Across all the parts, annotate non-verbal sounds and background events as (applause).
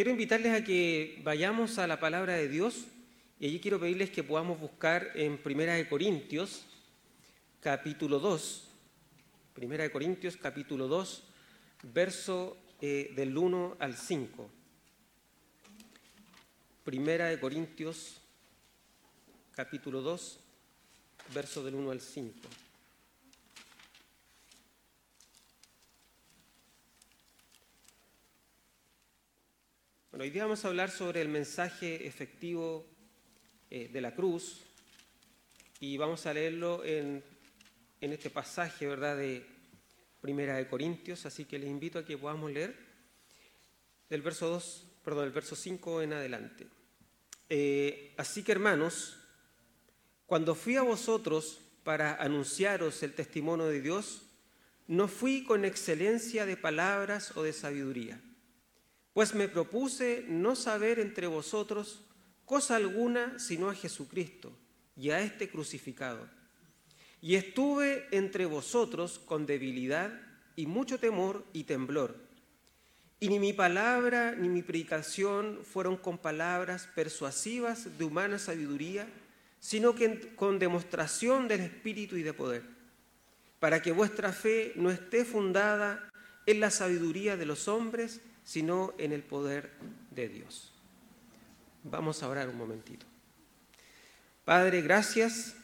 quiero invitarles a que vayamos a la palabra de Dios y allí quiero pedirles que podamos buscar en Primera de Corintios, capítulo 2, Primera de Corintios, capítulo 2, verso eh, del 1 al 5. Primera de Corintios, capítulo 2, verso del 1 al 5. Bueno, hoy día vamos a hablar sobre el mensaje efectivo eh, de la cruz y vamos a leerlo en, en, este pasaje, ¿verdad?, de Primera de Corintios, así que les invito a que podamos leer del verso 2, perdón, del verso 5 en adelante. Eh, así que hermanos, cuando fui a vosotros para anunciaros el testimonio de Dios, no fui con excelencia de palabras o de sabiduría pues me propuse no saber entre vosotros cosa alguna sino a Jesucristo y a este crucificado. Y estuve entre vosotros con debilidad y mucho temor y temblor. Y ni mi palabra ni mi predicación fueron con palabras persuasivas de humana sabiduría, sino que con demostración del Espíritu y de poder, para que vuestra fe no esté fundada en la sabiduría de los hombres, sino en el poder de Dios. Vamos a orar un momentito. Padre, gracias.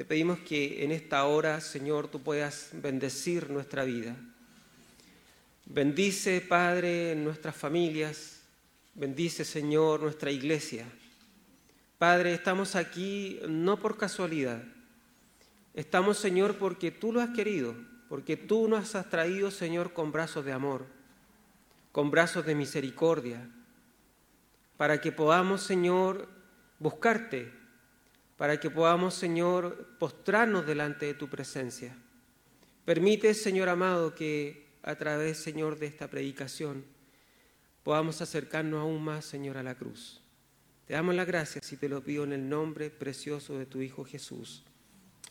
Te pedimos que en esta hora, Señor, tú puedas bendecir nuestra vida. Bendice, Padre, nuestras familias. Bendice, Señor, nuestra iglesia. Padre, estamos aquí no por casualidad. Estamos, Señor, porque tú lo has querido, porque tú nos has traído, Señor, con brazos de amor con brazos de misericordia, para que podamos, Señor, buscarte, para que podamos, Señor, postrarnos delante de tu presencia. Permite, Señor amado, que a través, Señor, de esta predicación podamos acercarnos aún más, Señor, a la cruz. Te damos las gracias y te lo pido en el nombre precioso de tu Hijo Jesús.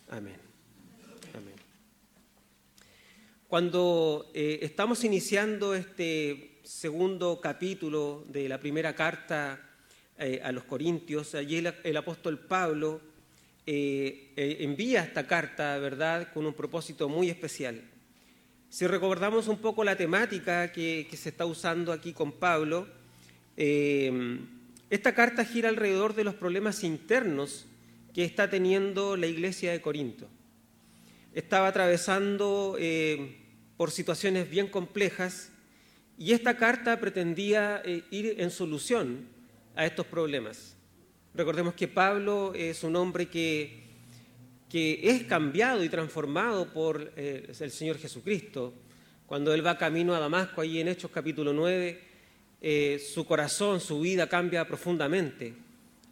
Amén. Amén. Cuando eh, estamos iniciando este segundo capítulo de la primera carta eh, a los Corintios, allí el, apóstol Pablo eh, eh, envía esta carta, ¿verdad?, con un propósito muy especial. Si recordamos un poco la temática que, se está usando aquí con Pablo, esta carta gira alrededor de los problemas internos que está teniendo la iglesia de Corinto. Estaba atravesando por situaciones bien complejas y esta carta pretendía ir en solución a estos problemas. Recordemos que Pablo es un hombre que, que es cambiado y transformado por eh, el Señor Jesucristo. Cuando él va camino a Damasco, ahí en Hechos capítulo 9, eh, su corazón, su vida cambia profundamente.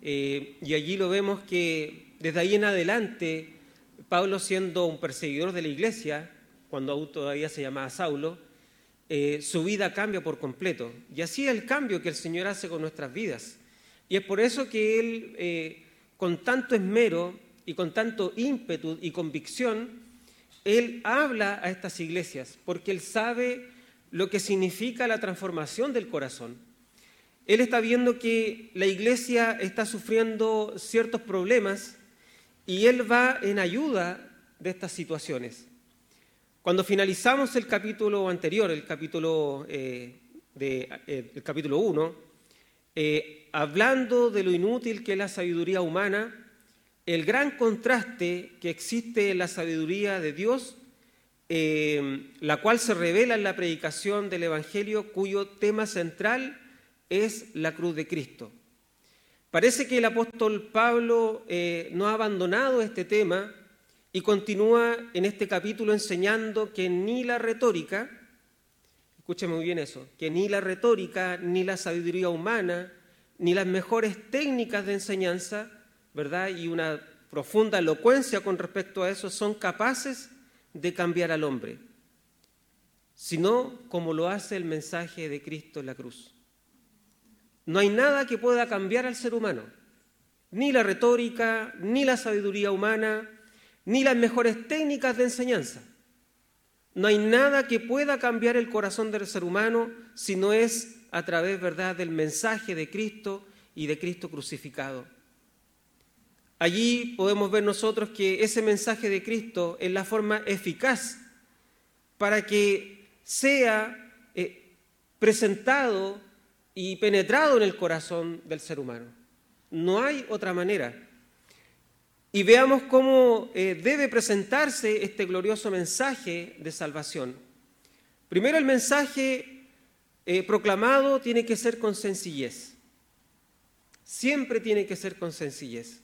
y allí lo vemos que desde ahí en adelante, Pablo siendo un perseguidor de la iglesia, cuando aún todavía se llamaba Saulo, eh, su vida cambia por completo. Y así es el cambio que el Señor hace con nuestras vidas. Y es por eso que Él, eh, con tanto esmero y con tanto ímpetu y convicción, Él habla a estas iglesias, porque Él sabe lo que significa la transformación del corazón. Él está viendo que la iglesia está sufriendo ciertos problemas y Él va en ayuda de estas situaciones. Cuando finalizamos el capítulo anterior, el capítulo, eh, eh, capítulo 1, eh, hablando de lo inútil que es la sabiduría humana, el gran contraste que existe en la sabiduría de Dios, la cual se revela en la predicación del Evangelio, cuyo tema central es la cruz de Cristo. Parece que el apóstol Pablo no ha abandonado este tema, y continúa en este capítulo enseñando que ni la retórica, escúcheme muy bien eso, que ni la retórica, ni la sabiduría humana, ni las mejores técnicas de enseñanza, ¿verdad? Y una profunda elocuencia con respecto a eso son capaces de cambiar al hombre. sino como lo hace el mensaje de Cristo en la cruz. No hay nada que pueda cambiar al ser humano, ni la retórica, ni la sabiduría humana, ni las mejores técnicas de enseñanza. No hay nada que pueda cambiar el corazón del ser humano si no es a través, ¿verdad?, del mensaje de Cristo y de Cristo crucificado. Allí podemos ver nosotros que ese mensaje de Cristo es la forma eficaz para que sea eh, presentado y penetrado en el corazón del ser humano. No hay otra manera. Y veamos cómo eh, debe presentarse este glorioso mensaje de salvación. Primero el mensaje eh, proclamado tiene que ser con sencillez. Siempre tiene que ser con sencillez.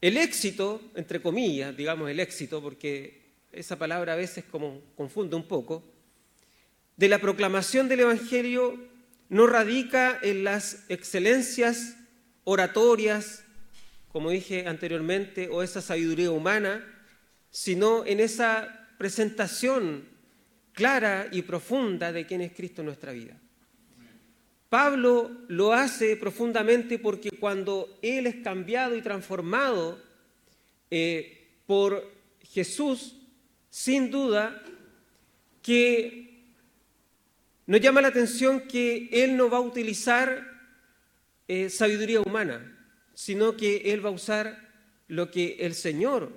El éxito, entre comillas, digamos el éxito, porque esa palabra a veces como confunde un poco, de la proclamación del Evangelio no radica en las excelencias oratorias, como dije anteriormente, o esa sabiduría humana, sino en esa presentación clara y profunda de quién es Cristo en nuestra vida. Pablo lo hace profundamente porque cuando él es cambiado y transformado eh, por Jesús, sin duda que nos llama la atención que él no va a utilizar eh, sabiduría humana, sino que él va a usar lo que el Señor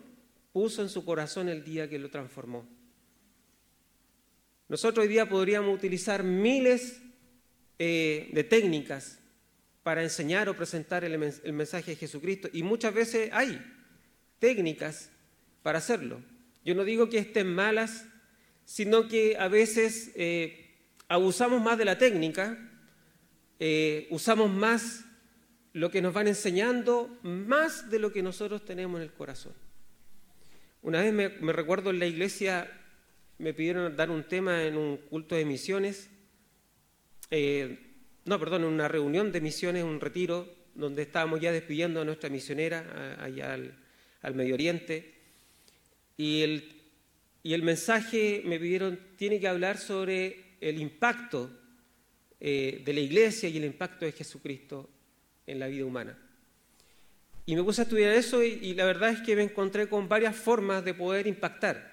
puso en su corazón el día que lo transformó. Nosotros hoy día podríamos utilizar miles eh, de técnicas para enseñar o presentar el, mensaje de Jesucristo y muchas veces hay técnicas para hacerlo. Yo no digo que estén malas, sino que a veces eh, abusamos más de la técnica, eh, usamos más lo que nos van enseñando, más de lo que nosotros tenemos en el corazón. Una vez me recuerdo en la iglesia me pidieron dar un tema en un culto de misiones, eh, no, perdón, en una reunión de misiones, un retiro, donde estábamos ya despidiendo a nuestra misionera allá al, Medio Oriente, y el, mensaje me pidieron, tiene que hablar sobre el impacto eh, de la iglesia y el impacto de Jesucristo en la vida humana. Y me puse a estudiar eso y la verdad es que me encontré con varias formas de poder impactar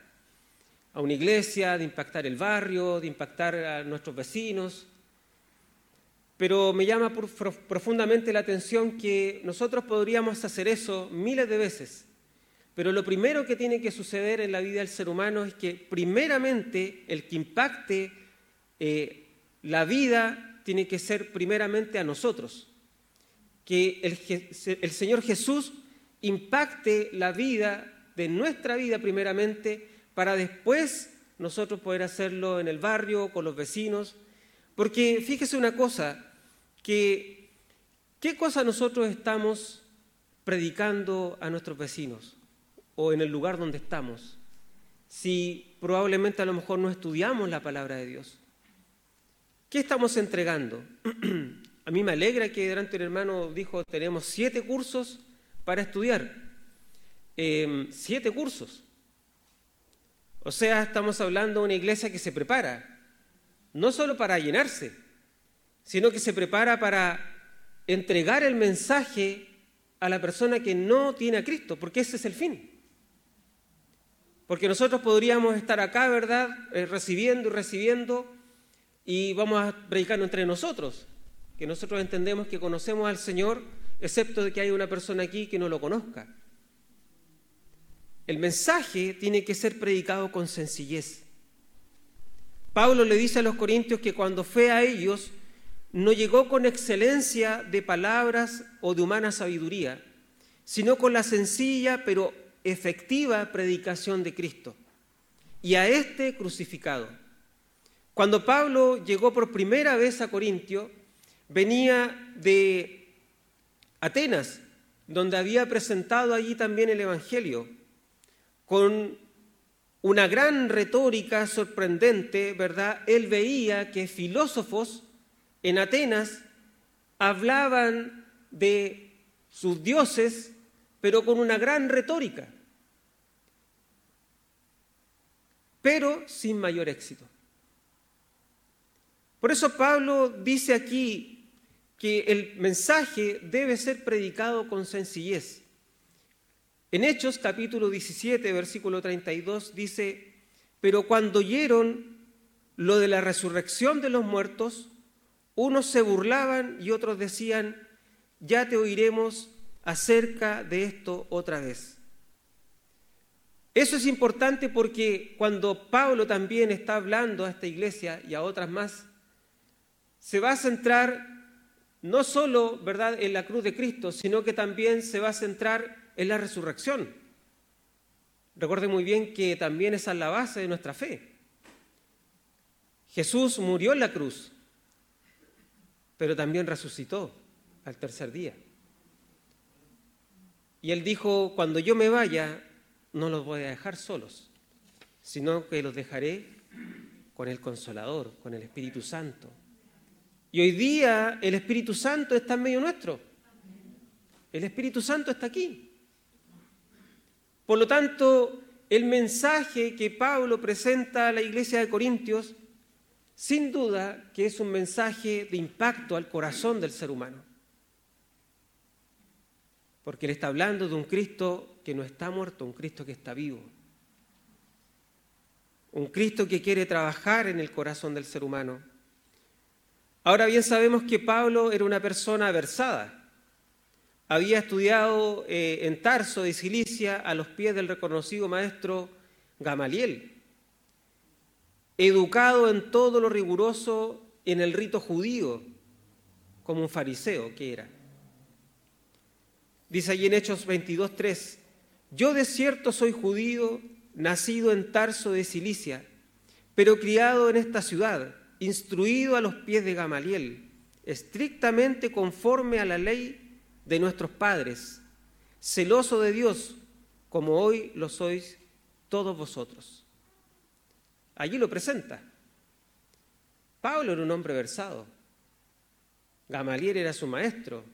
a una iglesia, de impactar el barrio, de impactar a nuestros vecinos. Pero me llama profundamente la atención que nosotros podríamos hacer eso miles de veces. Pero lo primero que tiene que suceder en la vida del ser humano es que primeramente el que impacte eh, la vida tiene que ser primeramente a nosotros. Que el, Señor Jesús impacte la vida de nuestra vida primeramente para después nosotros poder hacerlo en el barrio, con los vecinos. Porque fíjese una cosa, que ¿qué cosa nosotros estamos predicando a nuestros vecinos o en el lugar donde estamos? Si probablemente a lo mejor no estudiamos la palabra de Dios. ¿Qué estamos entregando? (clears throat) a mí me alegra que delante el hermano dijo, tenemos siete cursos para estudiar. Em, siete cursos. O sea, estamos hablando de una iglesia que se prepara, no solo para llenarse, sino que se prepara para entregar el mensaje a la persona que no tiene a Cristo, porque ese es el fin. Porque nosotros podríamos estar acá, ¿verdad? Eh, recibiendo y recibiendo, y vamos a predicar entre nosotros, que nosotros entendemos que conocemos al Señor, excepto de que hay una persona aquí que no lo conozca. El mensaje tiene que ser predicado con sencillez. Pablo le dice a los corintios que cuando fue a ellos, no llegó con excelencia de palabras o de humana sabiduría, sino con la sencilla pero efectiva predicación de Cristo y a este crucificado. Cuando Pablo llegó por primera vez a Corintio, venía de Atenas, donde había presentado allí también el Evangelio con una gran retórica sorprendente, ¿verdad? Él veía que filósofos en Atenas hablaban de sus dioses, pero con una gran retórica. pero sin mayor éxito. Por eso Pablo dice aquí que el mensaje debe ser predicado con sencillez. En Hechos capítulo 17, versículo 32 dice, pero cuando oyeron lo de la resurrección de los muertos, unos se burlaban y otros decían, ya te oiremos acerca de esto otra vez. Eso es importante porque cuando Pablo también está hablando a esta iglesia y a otras más, se va a centrar no solo ¿verdad? en la cruz de Cristo, sino que también se va a centrar en la resurrección. Recuerde muy bien que también esa es la base de nuestra fe. Jesús murió en la cruz, pero también resucitó al tercer día. Y él dijo, cuando yo me vaya, no los voy a dejar solos, sino que los dejaré con el consolador, con el Espíritu Santo. Y hoy día el Espíritu Santo está en medio nuestro. El Espíritu Santo está aquí. Por lo tanto, el mensaje que Pablo presenta a la iglesia de Corintios, sin duda que es un mensaje de impacto al corazón del ser humano. Porque él está hablando de un Cristo que no está muerto, un Cristo que está vivo. Un Cristo que quiere trabajar en el corazón del ser humano. Ahora bien sabemos que Pablo era una persona versada había estudiado eh, en Tarso de Cilicia a los pies del reconocido maestro Gamaliel, educado en todo lo riguroso en el rito judío, como un fariseo que era. Dice allí en Hechos 22.3, yo de cierto soy judío, nacido en Tarso de Cilicia, pero criado en esta ciudad, instruido a los pies de Gamaliel, estrictamente conforme a la ley de nuestros padres, celoso de Dios, como hoy lo sois todos vosotros. Allí lo presenta. Pablo era un hombre versado. Gamaliel era su maestro,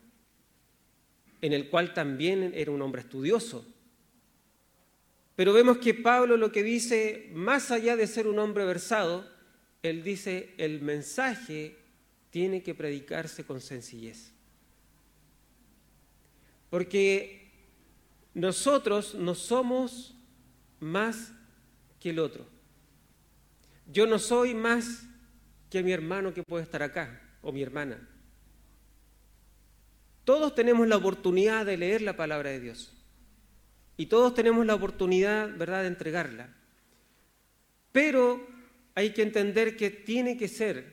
en el cual también era un hombre estudioso. Pero vemos que Pablo lo que dice, más allá de ser un hombre versado, él dice, el mensaje tiene que predicarse con sencillez. Porque nosotros no somos más que el otro. Yo no soy más que mi hermano que puede estar acá o mi hermana. Todos tenemos la oportunidad de leer la palabra de Dios. Y todos tenemos la oportunidad, ¿verdad?, de entregarla. Pero hay que entender que tiene que ser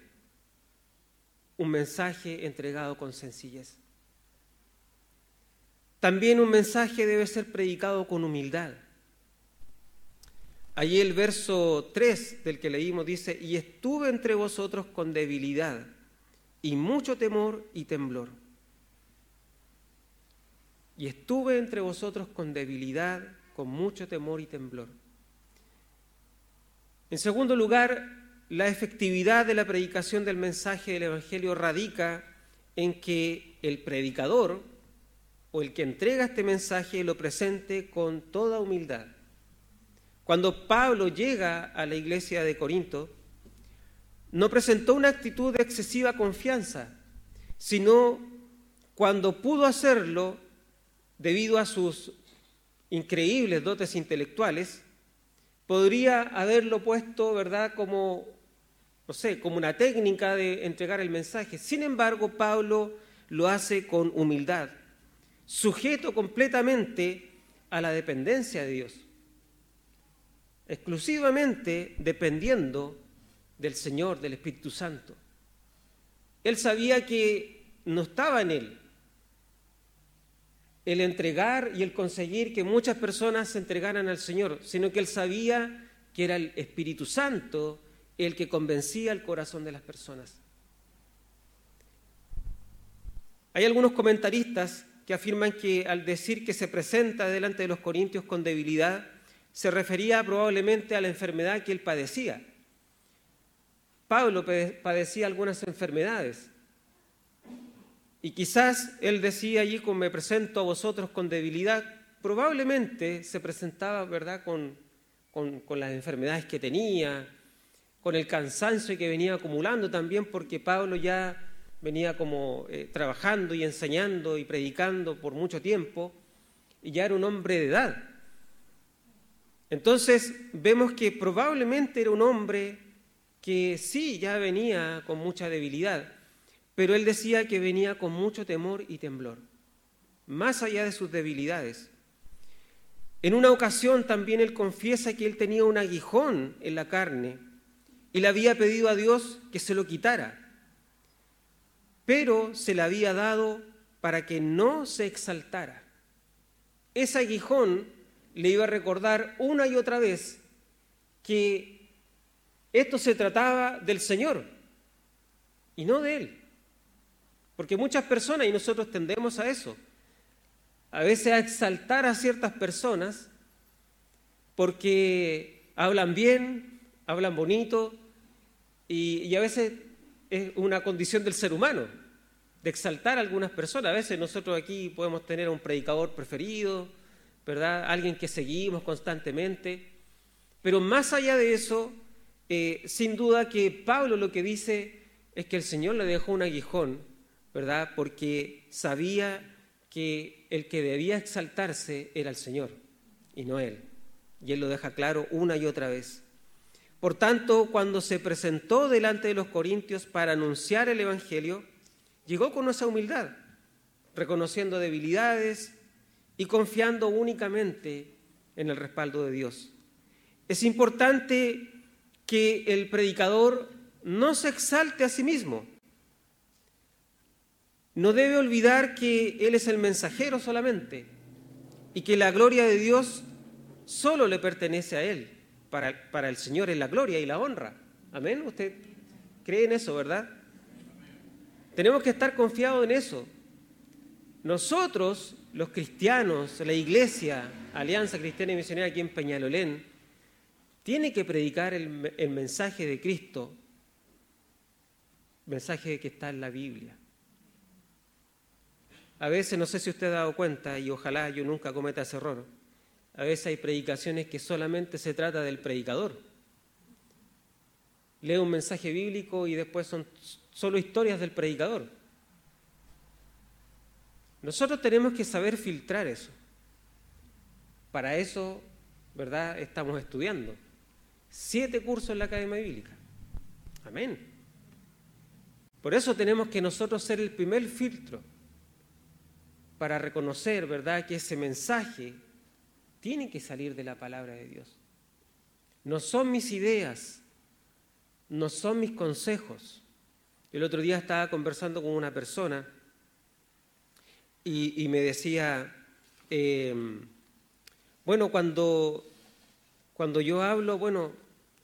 un mensaje entregado con sencillez. También un mensaje debe ser predicado con humildad. Allí el verso 3 del que leímos dice, y estuve entre vosotros con debilidad y mucho temor y temblor. Y estuve entre vosotros con debilidad, con mucho temor y temblor. En segundo lugar, la efectividad de la predicación del mensaje del Evangelio radica en que el predicador, o el que entrega este mensaje lo presente con toda humildad. Cuando Pablo llega a la iglesia de Corinto, no presentó una actitud de excesiva confianza, sino cuando pudo hacerlo debido a sus increíbles dotes intelectuales, podría haberlo puesto, ¿verdad?, como, no sé, como una técnica de entregar el mensaje. Sin embargo, Pablo lo hace con humildad sujeto completamente a la dependencia de Dios, exclusivamente dependiendo del Señor, del Espíritu Santo. Él sabía que no estaba en él el entregar y el conseguir que muchas personas se entregaran al Señor, sino que él sabía que era el Espíritu Santo el que convencía el corazón de las personas. Hay algunos comentaristas que afirman que al decir que se presenta delante de los corintios con debilidad, se refería probablemente a la enfermedad que él padecía. Pablo padecía algunas enfermedades. Y quizás él decía allí, como me presento a vosotros con debilidad, probablemente se presentaba, ¿verdad?, con, con, las enfermedades que tenía, con el cansancio que venía acumulando también, porque Pablo ya venía como eh, trabajando y enseñando y predicando por mucho tiempo, y ya era un hombre de edad. Entonces vemos que probablemente era un hombre que sí, ya venía con mucha debilidad, pero él decía que venía con mucho temor y temblor, más allá de sus debilidades. En una ocasión también él confiesa que él tenía un aguijón en la carne y le había pedido a Dios que se lo quitara, pero se le había dado para que no se exaltara. Ese aguijón le iba a recordar una y otra vez que esto se trataba del Señor y no de Él. Porque muchas personas, y nosotros tendemos a eso, a veces a exaltar a ciertas personas porque hablan bien, hablan bonito, y, a veces es una condición del ser humano, de exaltar a algunas personas. A veces nosotros aquí podemos tener un predicador preferido, ¿verdad? Alguien que seguimos constantemente. Pero más allá de eso, eh, sin duda que Pablo lo que dice es que el Señor le dejó un aguijón, ¿verdad? Porque sabía que el que debía exaltarse era el Señor y no Él. Y Él lo deja claro una y otra vez. Por tanto, cuando se presentó delante de los corintios para anunciar el Evangelio, llegó con esa humildad, reconociendo debilidades y confiando únicamente en el respaldo de Dios. Es importante que el predicador no se exalte a sí mismo, no debe olvidar que Él es el mensajero solamente y que la gloria de Dios solo le pertenece a Él. Para, para el Señor es la gloria y la honra. Amén. ¿Usted cree en eso, verdad? Tenemos que estar confiados en eso. Nosotros, los cristianos, la iglesia, Alianza Cristiana y Misionera aquí en Peñalolén, tiene que predicar el, el mensaje de Cristo, mensaje que está en la Biblia. A veces, no sé si usted ha dado cuenta, y ojalá yo nunca cometa ese error, a veces hay predicaciones que solamente se trata del predicador. Lee un mensaje bíblico y después son solo historias del predicador. Nosotros tenemos que saber filtrar eso. Para eso, ¿verdad? Estamos estudiando. Siete cursos en la Academia Bíblica. Amén. Por eso tenemos que nosotros ser el primer filtro para reconocer, ¿verdad?, que ese mensaje tiene que salir de la palabra de Dios. No son mis ideas, no son mis consejos. El otro día estaba conversando con una persona y, me decía, em, bueno, cuando, cuando yo hablo, bueno,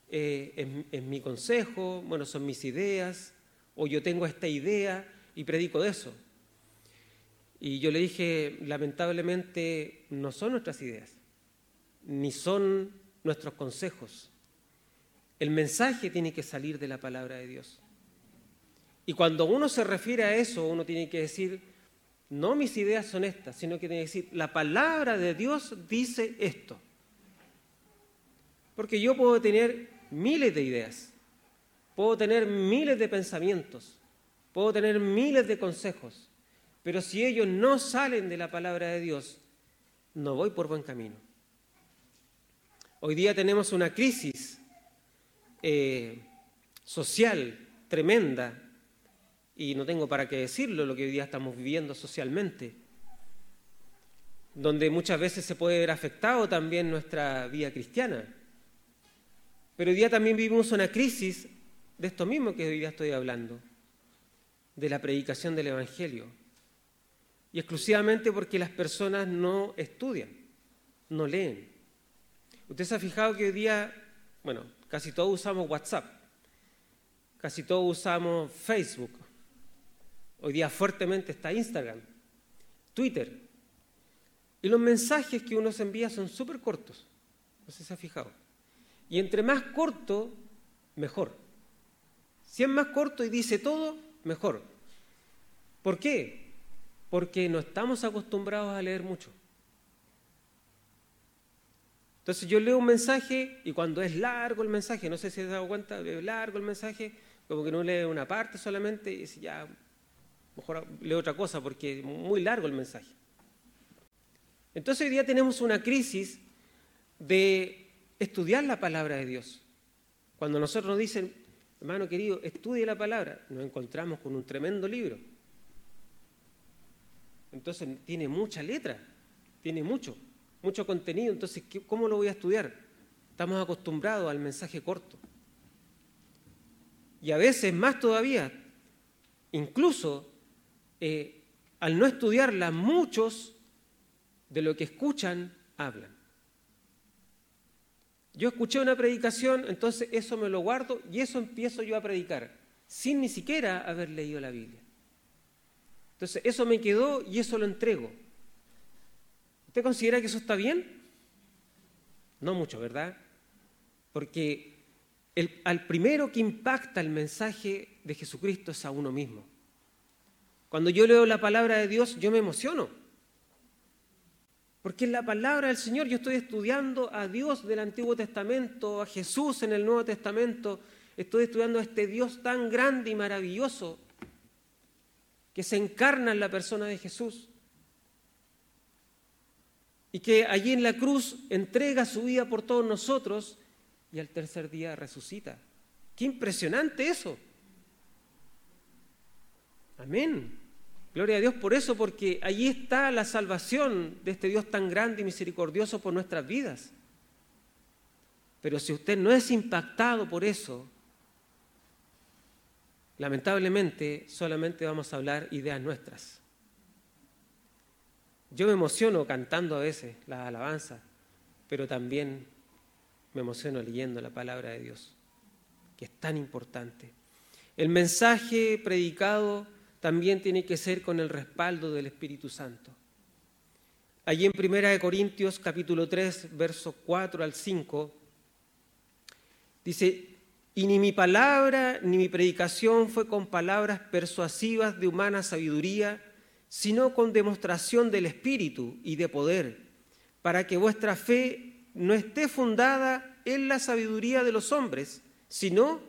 eh, es mi consejo, bueno, son mis ideas, o yo tengo esta idea y predico de eso. Y yo le dije, lamentablemente no son nuestras ideas, ni son nuestros consejos. El mensaje tiene que salir de la palabra de Dios. Y cuando uno se refiere a eso, uno tiene que decir, no mis ideas son estas, sino que tiene que decir, la palabra de Dios dice esto. Porque yo puedo tener miles de ideas, puedo tener miles de pensamientos, puedo tener miles de consejos, pero si ellos no salen de la palabra de Dios, no voy por buen camino. Hoy día tenemos una crisis eh, social tremenda, y no tengo para qué decirlo lo que hoy día estamos viviendo socialmente, donde muchas veces se puede ver afectado también nuestra vida cristiana. Pero hoy día también vivimos una crisis de esto mismo que hoy día estoy hablando, de la predicación del Evangelio y exclusivamente porque las personas no estudian, no leen. Usted se ha fijado que hoy día, bueno, casi todos usamos WhatsApp, casi todos usamos Facebook, hoy día fuertemente está Instagram, Twitter, y los mensajes que uno se envía son súper cortos, no se ha fijado. Y entre más corto, mejor. Si es más corto y dice todo, mejor. ¿Por qué? Porque no estamos acostumbrados a leer mucho. Entonces yo leo un mensaje y cuando es largo el mensaje, no sé si se dado cuenta, es largo el mensaje, como que no lee una parte solamente y dice, ya, mejor leo otra cosa porque es muy largo el mensaje. Entonces hoy día tenemos una crisis de estudiar la palabra de Dios. Cuando nosotros nos dicen, hermano querido, estudie la palabra, nos encontramos con un tremendo libro. Entonces tiene mucha letra, tiene mucho, mucho contenido. Entonces, ¿cómo lo voy a estudiar? Estamos acostumbrados al mensaje corto. Y a veces más todavía, incluso eh, al no estudiarla, muchos de lo que escuchan hablan. Yo escuché una predicación, entonces eso me lo guardo y eso empiezo yo a predicar, sin ni siquiera haber leído la Biblia. Entonces eso me quedó y eso lo entrego. ¿Usted considera que eso está bien? No mucho, ¿verdad? Porque al primero que impacta el mensaje de Jesucristo es a uno mismo. Cuando yo leo la palabra de Dios, yo me emociono. Porque en la palabra del Señor yo estoy estudiando a Dios del Antiguo Testamento, a Jesús en el Nuevo Testamento, estoy estudiando a este Dios tan grande y maravilloso que se encarna en la persona de Jesús y que allí en la cruz entrega su vida por todos nosotros y al tercer día resucita. Qué impresionante eso. Amén. Gloria a Dios por eso, porque allí está la salvación de este Dios tan grande y misericordioso por nuestras vidas. Pero si usted no es impactado por eso, lamentablemente solamente vamos a hablar ideas nuestras. Yo me emociono cantando a veces las alabanzas, pero también me emociono leyendo la palabra de Dios, que es tan importante. El mensaje predicado también tiene que ser con el respaldo del Espíritu Santo. Allí en Primera de Corintios capítulo 3, versos 4 al 5, dice, y ni mi palabra ni mi predicación fue con palabras persuasivas de humana sabiduría, sino con demostración del Espíritu y de poder, para que vuestra fe no esté fundada en la sabiduría de los hombres, sino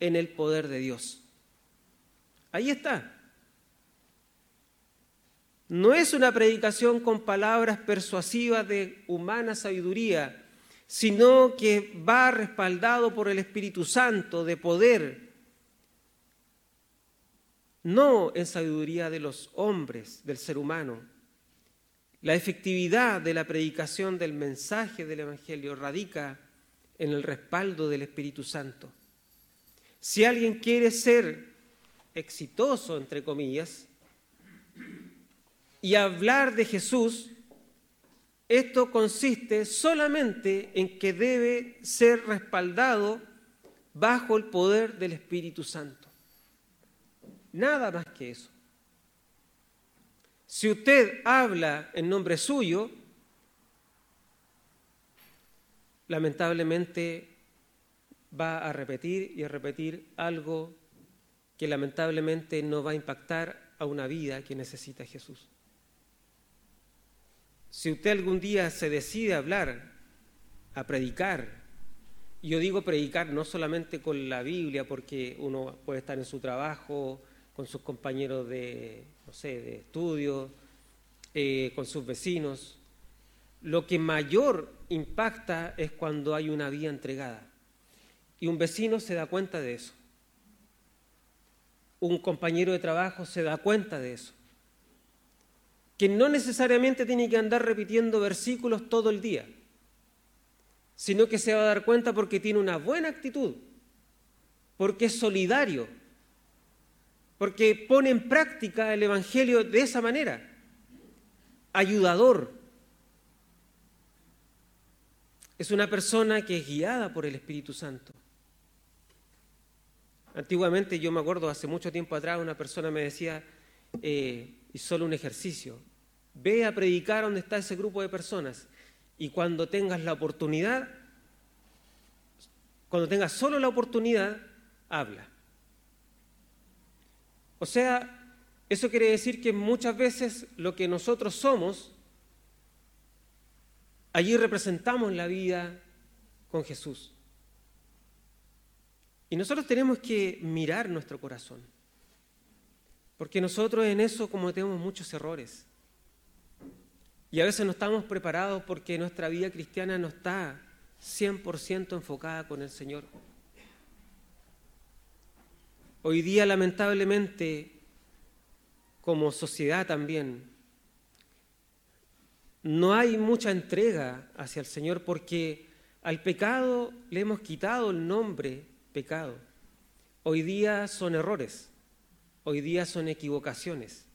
en el poder de Dios. Ahí está. No es una predicación con palabras persuasivas de humana sabiduría, sino que va respaldado por el Espíritu Santo de poder, no en sabiduría de los hombres, del ser humano. La efectividad de la predicación del mensaje del Evangelio radica en el respaldo del Espíritu Santo. Si alguien quiere ser exitoso, entre comillas, y hablar de Jesús, esto consiste solamente en que debe ser respaldado bajo el poder del Espíritu Santo. Nada más que eso. Si usted habla en nombre suyo, lamentablemente va a repetir y a repetir algo que lamentablemente no va a impactar a una vida que necesita Jesús. Si usted algún día se decide a hablar, a predicar, yo digo predicar no solamente con la Biblia, porque uno puede estar en su trabajo, con sus compañeros de, no sé, de estudio, eh, con sus vecinos. Lo que mayor impacta es cuando hay una vida entregada. Y un vecino se da cuenta de eso. Un compañero de trabajo se da cuenta de eso que no necesariamente tiene que andar repitiendo versículos todo el día, sino que se va a dar cuenta porque tiene una buena actitud, porque es solidario, porque pone en práctica el Evangelio de esa manera, ayudador. Es una persona que es guiada por el Espíritu Santo. Antiguamente, yo me acuerdo, hace mucho tiempo atrás, una persona me decía, eh, y solo un ejercicio, Ve a predicar donde está ese grupo de personas y cuando tengas la oportunidad, cuando tengas solo la oportunidad, habla. O sea, eso quiere decir que muchas veces lo que nosotros somos allí representamos la vida con Jesús. Y nosotros tenemos que mirar nuestro corazón, porque nosotros en eso cometemos muchos errores. Y a veces no estamos preparados porque nuestra vida cristiana no está 100% enfocada con el Señor. Hoy día, lamentablemente, como sociedad también, no hay mucha entrega hacia el Señor porque al pecado le hemos quitado el nombre pecado. Hoy día son errores, hoy día son equivocaciones.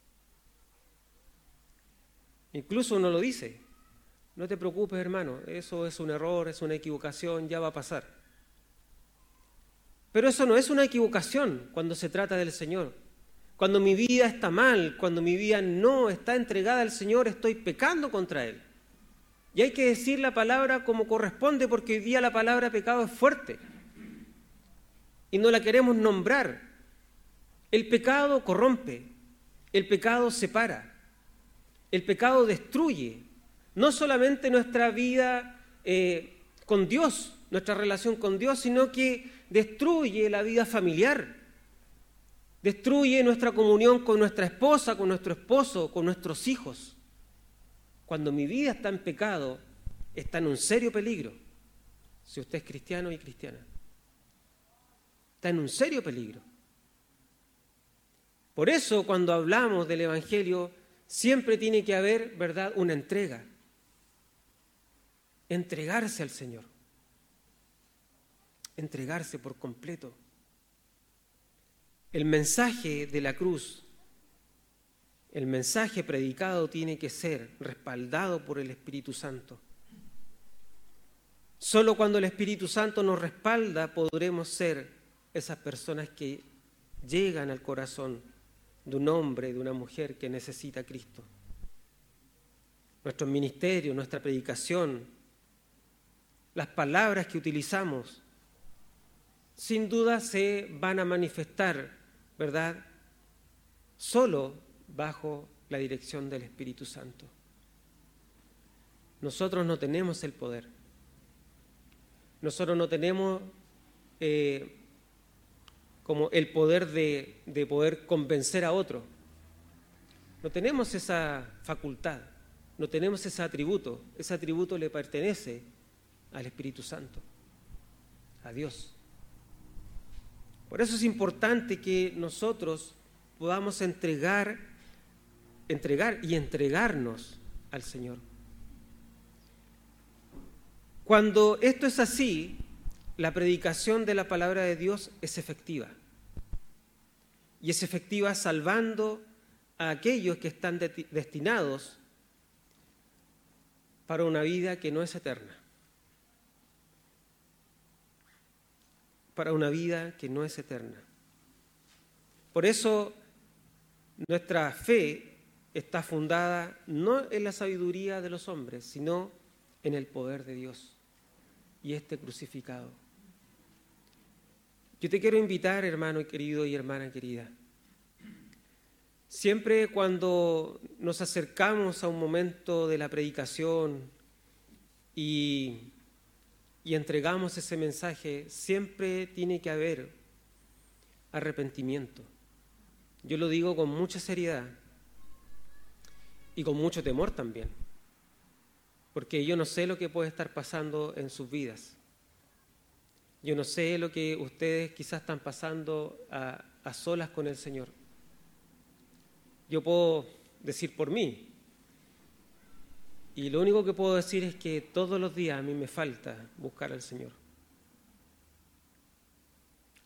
Incluso uno lo dice, no te preocupes hermano, eso es un error, es una equivocación, ya va a pasar. Pero eso no es una equivocación cuando se trata del Señor. Cuando mi vida está mal, cuando mi vida no está entregada al Señor, estoy pecando contra Él. Y hay que decir la palabra como corresponde porque hoy día la palabra pecado es fuerte. Y no la queremos nombrar. El pecado corrompe, el pecado separa, el pecado destruye. No solamente nuestra vida eh, con Dios, nuestra relación con Dios, sino que destruye la vida familiar destruye nuestra comunión con nuestra esposa, con nuestro esposo, con nuestros hijos. Cuando mi vida está en pecado, está en un serio peligro. Si usted es cristiano y cristiana, está en un serio peligro. Por eso cuando hablamos del Evangelio, siempre tiene que haber, ¿verdad?, una entrega. Entregarse al Señor. Entregarse por completo. El mensaje de la cruz, el mensaje predicado tiene que ser respaldado por el Espíritu Santo. Solo cuando el Espíritu Santo nos respalda podremos ser esas personas que llegan al corazón de un hombre, de una mujer que necesita a Cristo. Nuestro ministerio, nuestra predicación, las palabras que utilizamos, sin duda se van a manifestar ¿verdad? Solo bajo la dirección del Espíritu Santo. Nosotros no tenemos el poder. Nosotros no tenemos eh, como el poder de, de poder convencer a otro. No tenemos esa facultad, no tenemos ese atributo. Ese atributo le pertenece al Espíritu Santo, a Dios. Por eso es importante que nosotros podamos entregar, entregar y entregarnos al Señor. Cuando esto es así, la predicación de la palabra de Dios es efectiva. Y es efectiva salvando a aquellos que están destinados para una vida que no es eterna. para una vida que no es eterna. Por eso nuestra fe está fundada no en la sabiduría de los hombres, sino en el poder de Dios y este crucificado. Yo te quiero invitar, hermano querido y hermana querida. Siempre cuando nos acercamos a un momento de la predicación y y entregamos ese mensaje, siempre tiene que haber arrepentimiento. Yo lo digo con mucha seriedad y con mucho temor también, porque yo no sé lo que puede estar pasando en sus vidas. Yo no sé lo que ustedes quizás están pasando a, solas con el Señor. Yo puedo decir por mí, y lo único que puedo decir es que todos los días a mí me falta buscar al Señor.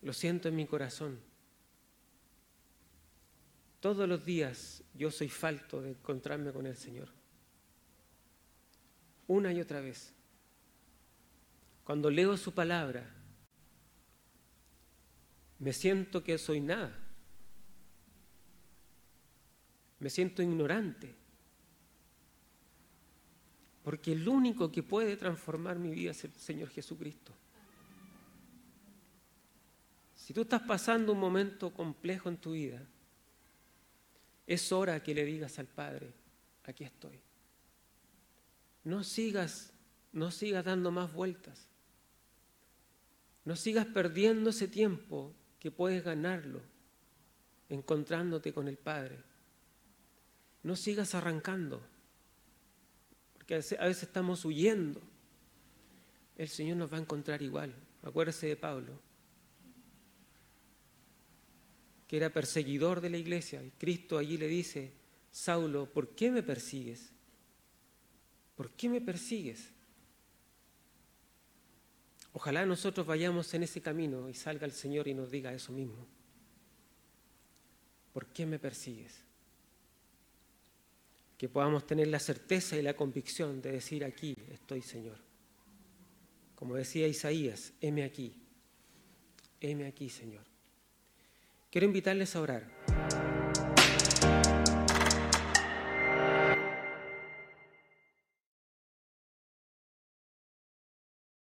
Lo siento en mi corazón. Todos los días yo soy falto de encontrarme con el Señor. Una y otra vez. Cuando leo su palabra, me siento que soy nada. Me siento ignorante. Porque el único que puede transformar mi vida es el Señor Jesucristo. Si tú estás pasando un momento complejo en tu vida, es hora que le digas al Padre, aquí estoy. No sigas no sigas dando más vueltas. No sigas perdiendo ese tiempo que puedes ganarlo encontrándote con el Padre. No sigas arrancando, porque a veces estamos huyendo. El Señor nos va a encontrar igual. Acuérdese de Pablo, que era perseguidor de la iglesia. Y Cristo allí le dice, Saulo, ¿por qué me persigues? ¿Por qué me persigues? Ojalá nosotros vayamos en ese camino y salga el Señor y nos diga eso mismo. ¿Por qué me persigues? Que podamos tener la certeza y la convicción de decir aquí estoy Señor. Como decía Isaías, heme aquí, heme aquí Señor. Quiero invitarles a orar.